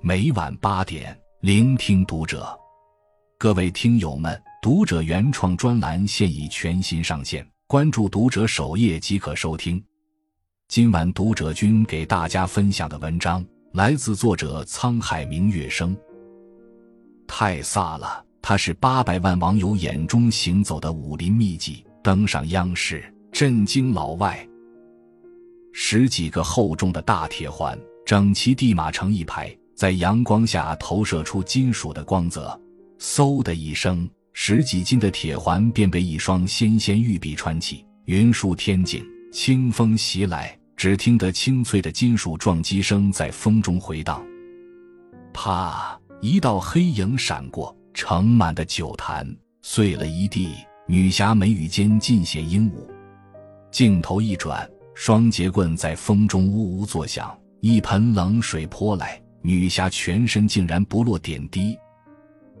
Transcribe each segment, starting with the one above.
每晚八点，聆听读者。各位听友们，读者原创专栏现已全新上线，关注读者首页即可收听。今晚读者君给大家分享的文章来自作者沧海明月生。太飒了，他是八百万网友眼中行走的武林秘籍，登上央视，震惊老外。十几个厚重的大铁环，整齐地码成一排。在阳光下投射出金属的光泽，嗖的一声，十几斤的铁环便被一双纤纤玉臂穿起。云舒天境，清风袭来，只听得清脆的金属撞击声在风中回荡。啪！一道黑影闪过，盛满的酒坛碎了一地，女侠眉宇间尽显英武。镜头一转，双节棍在风中呜呜作响，一盆冷水泼来。女侠全身竟然不落点滴，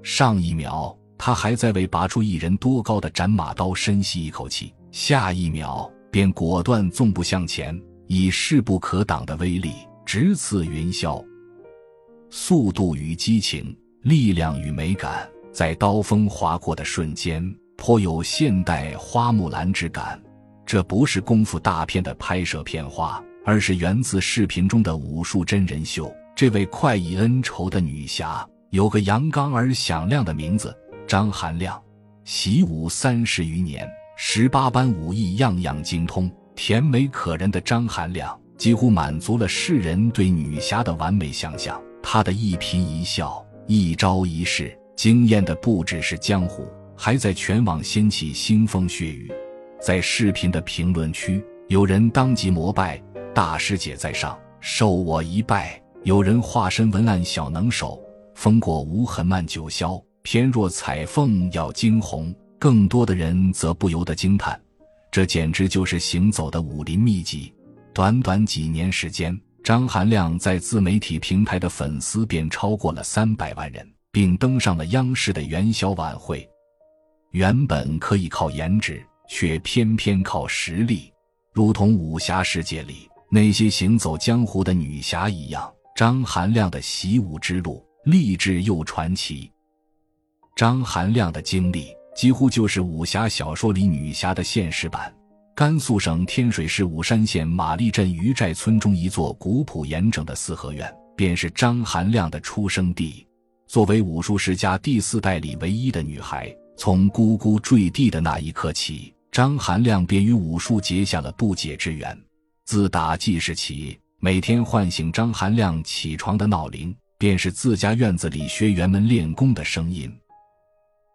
上一秒她还在为拔出一人多高的斩马刀深吸一口气，下一秒便果断纵步向前，以势不可挡的威力直刺云霄。速度与激情，力量与美感，在刀锋划过的瞬间，颇有现代花木兰之感。这不是功夫大片的拍摄片花，而是源自视频中的武术真人秀。这位快意恩仇的女侠有个阳刚而响亮的名字张含亮，习武三十余年，十八般武艺样样精通。甜美可人的张含亮几乎满足了世人对女侠的完美想象。她的一颦一笑、一招一式，惊艳的不只是江湖，还在全网掀起腥风血雨。在视频的评论区，有人当即膜拜大师姐在上，受我一拜。有人化身文案小能手，风过无痕漫九霄，翩若彩凤耀惊鸿。更多的人则不由得惊叹：这简直就是行走的武林秘籍。短短几年时间，张含亮在自媒体平台的粉丝便超过了三百万人，并登上了央视的元宵晚会。原本可以靠颜值，却偏偏靠实力，如同武侠世界里那些行走江湖的女侠一样。张含亮的习武之路励志又传奇。张含亮的经历几乎就是武侠小说里女侠的现实版。甘肃省天水市武山县马栗镇余寨村中一座古朴严整的四合院，便是张含亮的出生地。作为武术世家第四代里唯一的女孩，从呱呱坠地的那一刻起，张含亮便与武术结下了不解之缘。自打记事起。每天唤醒张含亮起床的闹铃，便是自家院子里学员们练功的声音。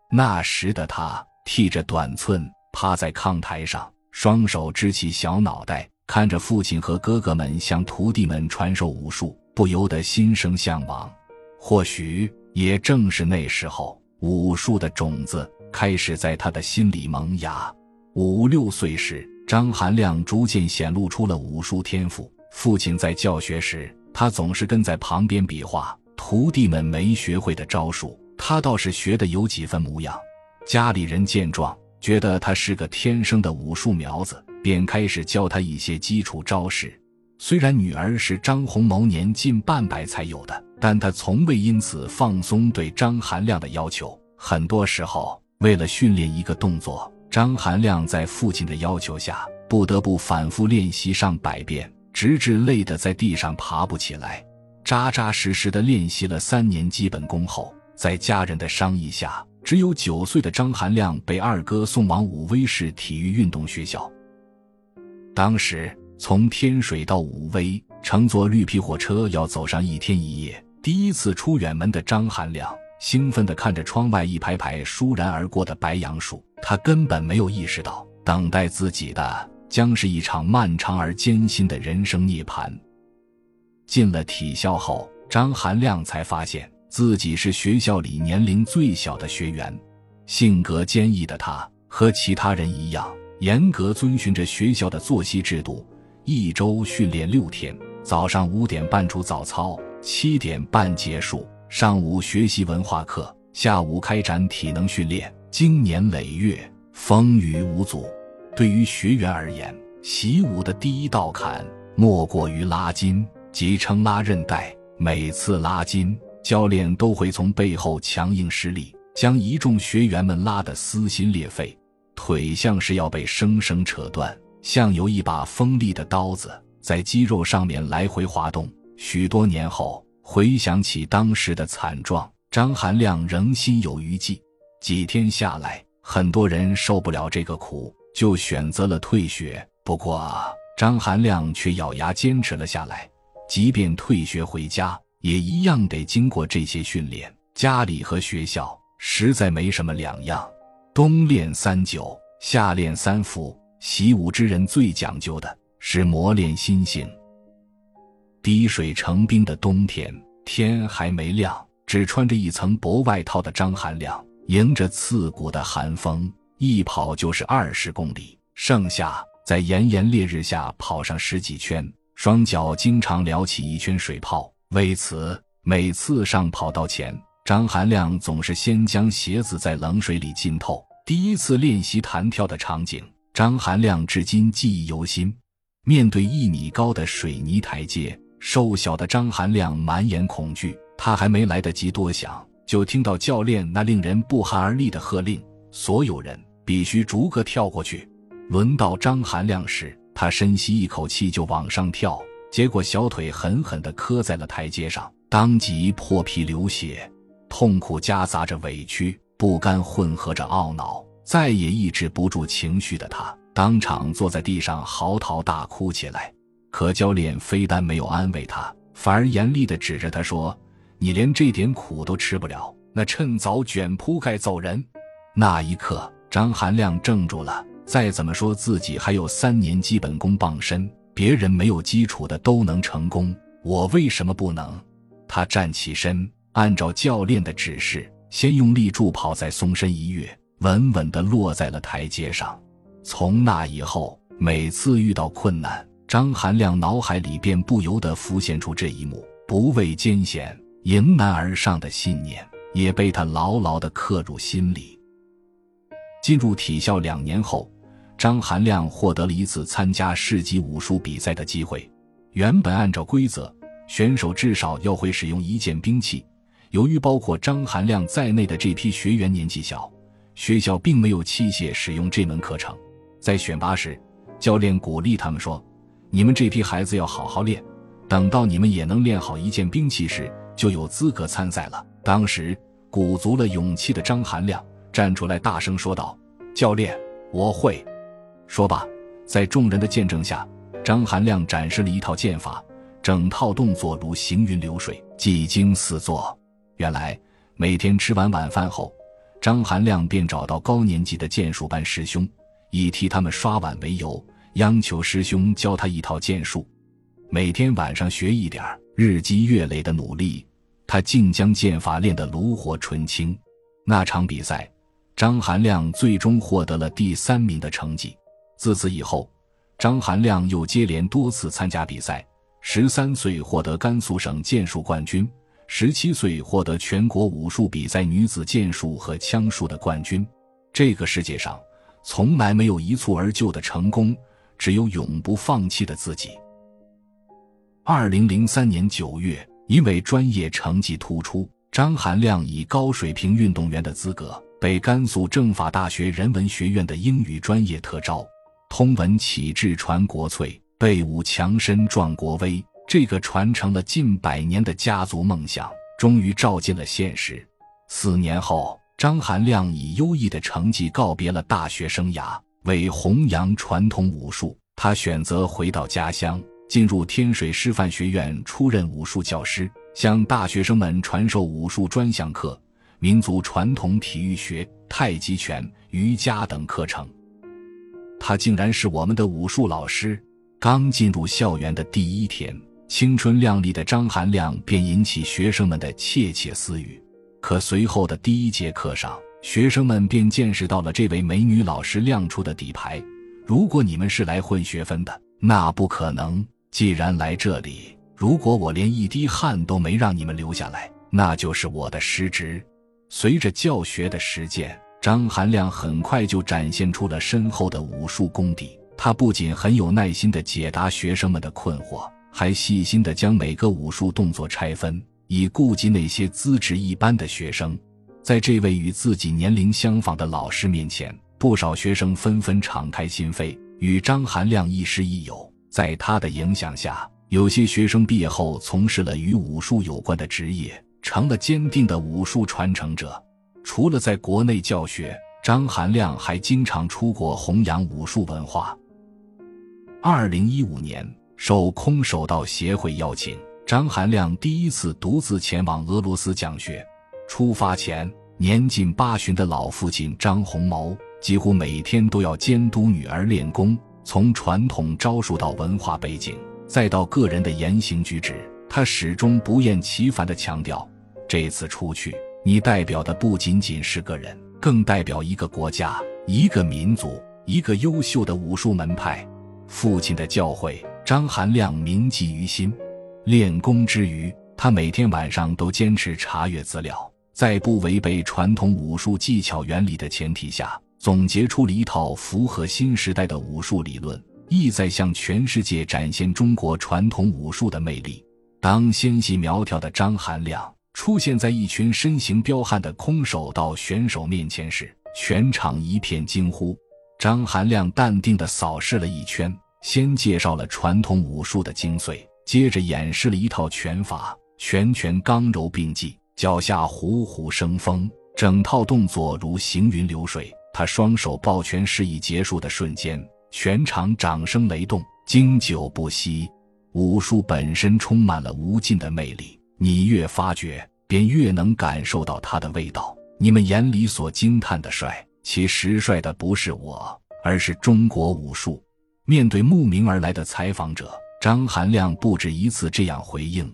那时的他剃着短寸，趴在炕台上，双手支起小脑袋，看着父亲和哥哥们向徒弟们传授武术，不由得心生向往。或许也正是那时候，武术的种子开始在他的心里萌芽。五六岁时，张含亮逐渐显露出了武术天赋。父亲在教学时，他总是跟在旁边比划。徒弟们没学会的招数，他倒是学得有几分模样。家里人见状，觉得他是个天生的武术苗子，便开始教他一些基础招式。虽然女儿是张红谋年近半百才有的，但他从未因此放松对张含亮的要求。很多时候，为了训练一个动作，张含亮在父亲的要求下，不得不反复练习上百遍。直至累得在地上爬不起来，扎扎实实的练习了三年基本功后，在家人的商议下，只有九岁的张含亮被二哥送往武威市体育运动学校。当时从天水到武威，乘坐绿皮火车要走上一天一夜。第一次出远门的张含亮兴奋地看着窗外一排排倏然而过的白杨树，他根本没有意识到，等待自己的。将是一场漫长而艰辛的人生涅槃。进了体校后，张含亮才发现自己是学校里年龄最小的学员。性格坚毅的他，和其他人一样，严格遵循着学校的作息制度，一周训练六天，早上五点半出早操，七点半结束，上午学习文化课，下午开展体能训练，经年累月，风雨无阻。对于学员而言，习武的第一道坎莫过于拉筋，即称拉韧带。每次拉筋，教练都会从背后强硬施力，将一众学员们拉得撕心裂肺，腿像是要被生生扯断，像有一把锋利的刀子在肌肉上面来回滑动。许多年后，回想起当时的惨状，张含亮仍心有余悸。几天下来，很多人受不了这个苦，就选择了退学。不过，张含亮却咬牙坚持了下来。即便退学回家，也一样得经过这些训练。家里和学校实在没什么两样，冬练三九，夏练三伏。习武之人最讲究的是磨练心性。滴水成冰的冬天，天还没亮，只穿着一层薄外套的张含亮，迎着刺骨的寒风，一跑就是二十公里。剩下，在炎炎烈日下跑上十几圈。双脚经常撩起一圈水泡，为此每次上跑道前，张含亮总是先将鞋子在冷水里浸透。第一次练习弹跳的场景，张含亮至今记忆犹新。面对一米高的水泥台阶，瘦小的张含亮满眼恐惧。他还没来得及多想，就听到教练那令人不寒而栗的喝令：所有人必须逐个跳过去。轮到张含亮时。他深吸一口气就往上跳，结果小腿狠狠地磕在了台阶上，当即破皮流血，痛苦夹杂着委屈、不甘混合着懊恼，再也抑制不住情绪的他，当场坐在地上嚎啕大哭起来。可教练非但没有安慰他，反而严厉地指着他说：“你连这点苦都吃不了，那趁早卷铺盖走人。”那一刻，张含亮怔住了。再怎么说自己还有三年基本功傍身，别人没有基础的都能成功，我为什么不能？他站起身，按照教练的指示，先用力助跑，再松身一跃，稳稳地落在了台阶上。从那以后，每次遇到困难，张含亮脑海里便不由得浮现出这一幕：不畏艰险，迎难而上的信念，也被他牢牢地刻入心里。进入体校两年后。张含亮获得了一次参加市级武术比赛的机会。原本按照规则，选手至少要会使用一件兵器。由于包括张含亮在内的这批学员年纪小，学校并没有器械使用这门课程。在选拔时，教练鼓励他们说：“你们这批孩子要好好练，等到你们也能练好一件兵器时，就有资格参赛了。”当时，鼓足了勇气的张含亮站出来大声说道：“教练，我会。”说罢，在众人的见证下，张含亮展示了一套剑法，整套动作如行云流水，技惊四座。原来，每天吃完晚饭后，张含亮便找到高年级的剑术班师兄，以替他们刷碗为由，央求师兄教他一套剑术。每天晚上学一点日积月累的努力，他竟将剑法练得炉火纯青。那场比赛，张含亮最终获得了第三名的成绩。自此以后，张含亮又接连多次参加比赛。十三岁获得甘肃省剑术冠军，十七岁获得全国武术比赛女子剑术和枪术的冠军。这个世界上从来没有一蹴而就的成功，只有永不放弃的自己。二零零三年九月，因为专业成绩突出，张含亮以高水平运动员的资格被甘肃政法大学人文学院的英语专业特招。通文启智传国粹，备武强身壮国威。这个传承了近百年的家族梦想，终于照进了现实。四年后，张含亮以优异的成绩告别了大学生涯。为弘扬传统武术，他选择回到家乡，进入天水师范学院出任武术教师，向大学生们传授武术专项课、民族传统体育学、太极拳、瑜伽等课程。他竟然是我们的武术老师。刚进入校园的第一天，青春靓丽的张含亮便引起学生们的窃窃私语。可随后的第一节课上，学生们便见识到了这位美女老师亮出的底牌。如果你们是来混学分的，那不可能。既然来这里，如果我连一滴汗都没让你们留下来，那就是我的失职。随着教学的实践。张含亮很快就展现出了深厚的武术功底。他不仅很有耐心地解答学生们的困惑，还细心地将每个武术动作拆分，以顾及那些资质一般的学生。在这位与自己年龄相仿的老师面前，不少学生纷纷敞开心扉，与张含亮亦师亦友。在他的影响下，有些学生毕业后从事了与武术有关的职业，成了坚定的武术传承者。除了在国内教学，张含亮还经常出国弘扬武术文化。二零一五年，受空手道协会邀请，张含亮第一次独自前往俄罗斯讲学。出发前，年近八旬的老父亲张洪谋几乎每天都要监督女儿练功。从传统招数到文化背景，再到个人的言行举止，他始终不厌其烦地强调：这次出去，你代表的不仅仅是个人，更代表一个国家、一个民族、一个优秀的武术门派。父亲的教诲，张含亮铭记于心。练功之余，他每天晚上都坚持查阅资料。在不违背传统武术技巧原理的前提下，总结出了一套符合新时代的武术理论，意在向全世界展现中国传统武术的魅力。当纤细苗条的张含亮出现在一群身形彪悍的空手道选手面前时，全场一片惊呼。张含亮淡定地扫视了一圈，先介绍了传统武术的精髓，接着演示了一套拳法，拳拳刚柔并济。脚下虎虎生风，整套动作如行云流水。他双手抱拳示意结束的瞬间，全场掌声雷动，经久不息。武术本身充满了无尽的魅力，你越发觉，便越能感受到它的味道。你们眼里所惊叹的帅，其实帅的不是我，而是中国武术。面对慕名而来的采访者，张含亮不止一次这样回应。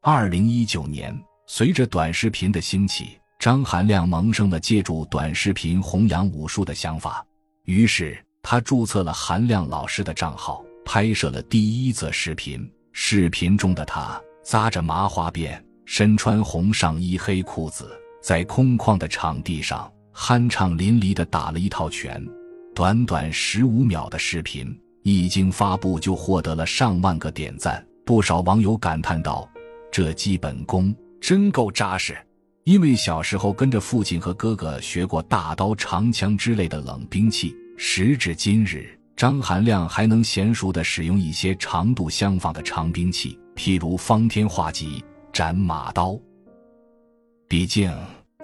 二零一九年，随着短视频的兴起，张含亮萌生了借助短视频弘扬武术的想法。于是，他注册了含亮老师的账号，拍摄了第一则视频。视频中的他扎着麻花辫，身穿红上衣、黑裤子，在空旷的场地上酣畅淋漓地打了一套拳。短短十五秒的视频一经发布，就获得了上万个点赞。不少网友感叹道。这基本功真够扎实，因为小时候跟着父亲和哥哥学过大刀、长枪之类的冷兵器，时至今日，张含亮还能娴熟地使用一些长度相仿的长兵器，譬如方天画戟、斩马刀。毕竟，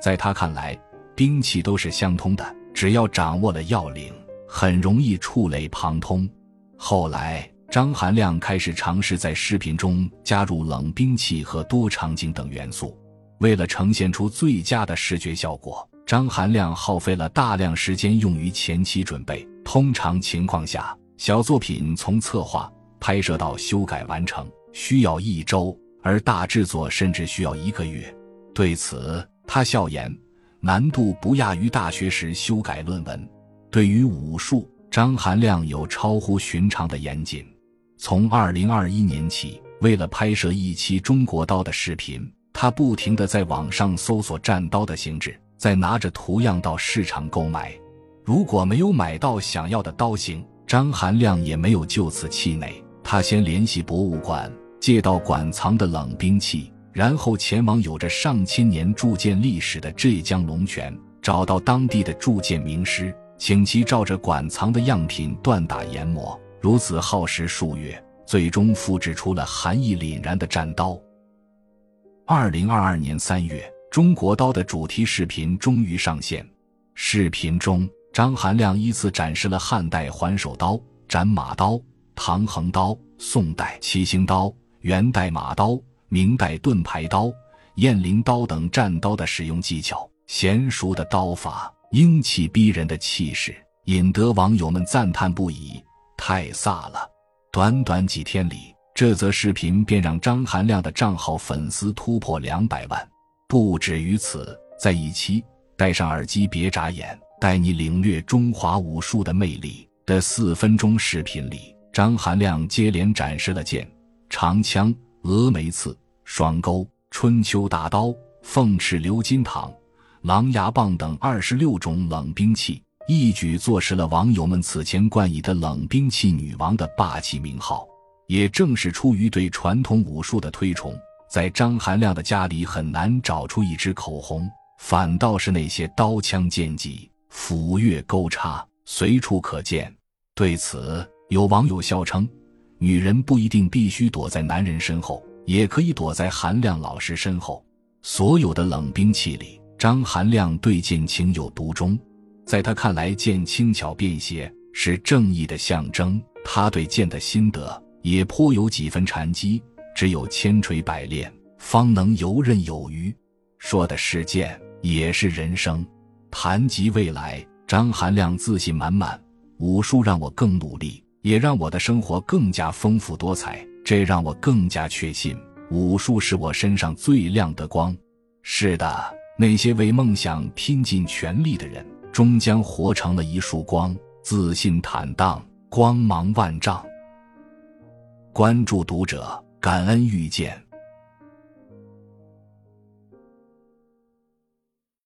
在他看来，兵器都是相通的，只要掌握了要领，很容易触类旁通。后来。张含亮开始尝试在视频中加入冷兵器和多场景等元素，为了呈现出最佳的视觉效果，张含亮耗费了大量时间用于前期准备。通常情况下，小作品从策划、拍摄到修改完成需要一周，而大制作甚至需要一个月。对此，他笑言：“难度不亚于大学时修改论文。”对于武术，张含亮有超乎寻常的严谨。从二零二一年起，为了拍摄一期中国刀的视频，他不停地在网上搜索战刀的形制，再拿着图样到市场购买。如果没有买到想要的刀型，张含亮也没有就此气馁。他先联系博物馆借到馆藏的冷兵器，然后前往有着上千年铸剑历史的浙江龙泉，找到当地的铸剑名师，请其照着馆藏的样品锻打研磨。如此耗时数月，最终复制出了含义凛然的战刀。二零二二年三月，中国刀的主题视频终于上线。视频中，张含亮依次展示了汉代环首刀、斩马刀、唐横刀、宋代七星刀、元代马刀、明代盾牌刀、雁翎刀等战刀的使用技巧，娴熟的刀法，英气逼人的气势，引得网友们赞叹不已。太飒了！短短几天里，这则视频便让张含亮的账号粉丝突破两百万。不止于此，在一期“戴上耳机别眨眼，带你领略中华武术的魅力”的四分钟视频里，张含亮接连展示了剑、长枪、峨眉刺、双钩、春秋大刀、凤翅鎏金镗、狼牙棒等二十六种冷兵器。一举坐实了网友们此前冠以的“冷兵器女王”的霸气名号。也正是出于对传统武术的推崇，在张含亮的家里很难找出一支口红，反倒是那些刀枪剑戟、斧钺钩叉随处可见。对此，有网友笑称：“女人不一定必须躲在男人身后，也可以躲在韩亮老师身后。”所有的冷兵器里，张含亮对剑情有独钟。在他看来，剑轻巧便携，是正义的象征。他对剑的心得也颇有几分禅机，只有千锤百炼，方能游刃有余。说的是剑，也是人生。谈及未来，张含亮自信满满。武术让我更努力，也让我的生活更加丰富多彩。这让我更加确信。武术是我身上最亮的光。是的，那些为梦想拼尽全力的人，终将活成了一束光，自信坦荡，光芒万丈。关注读者，感恩遇见。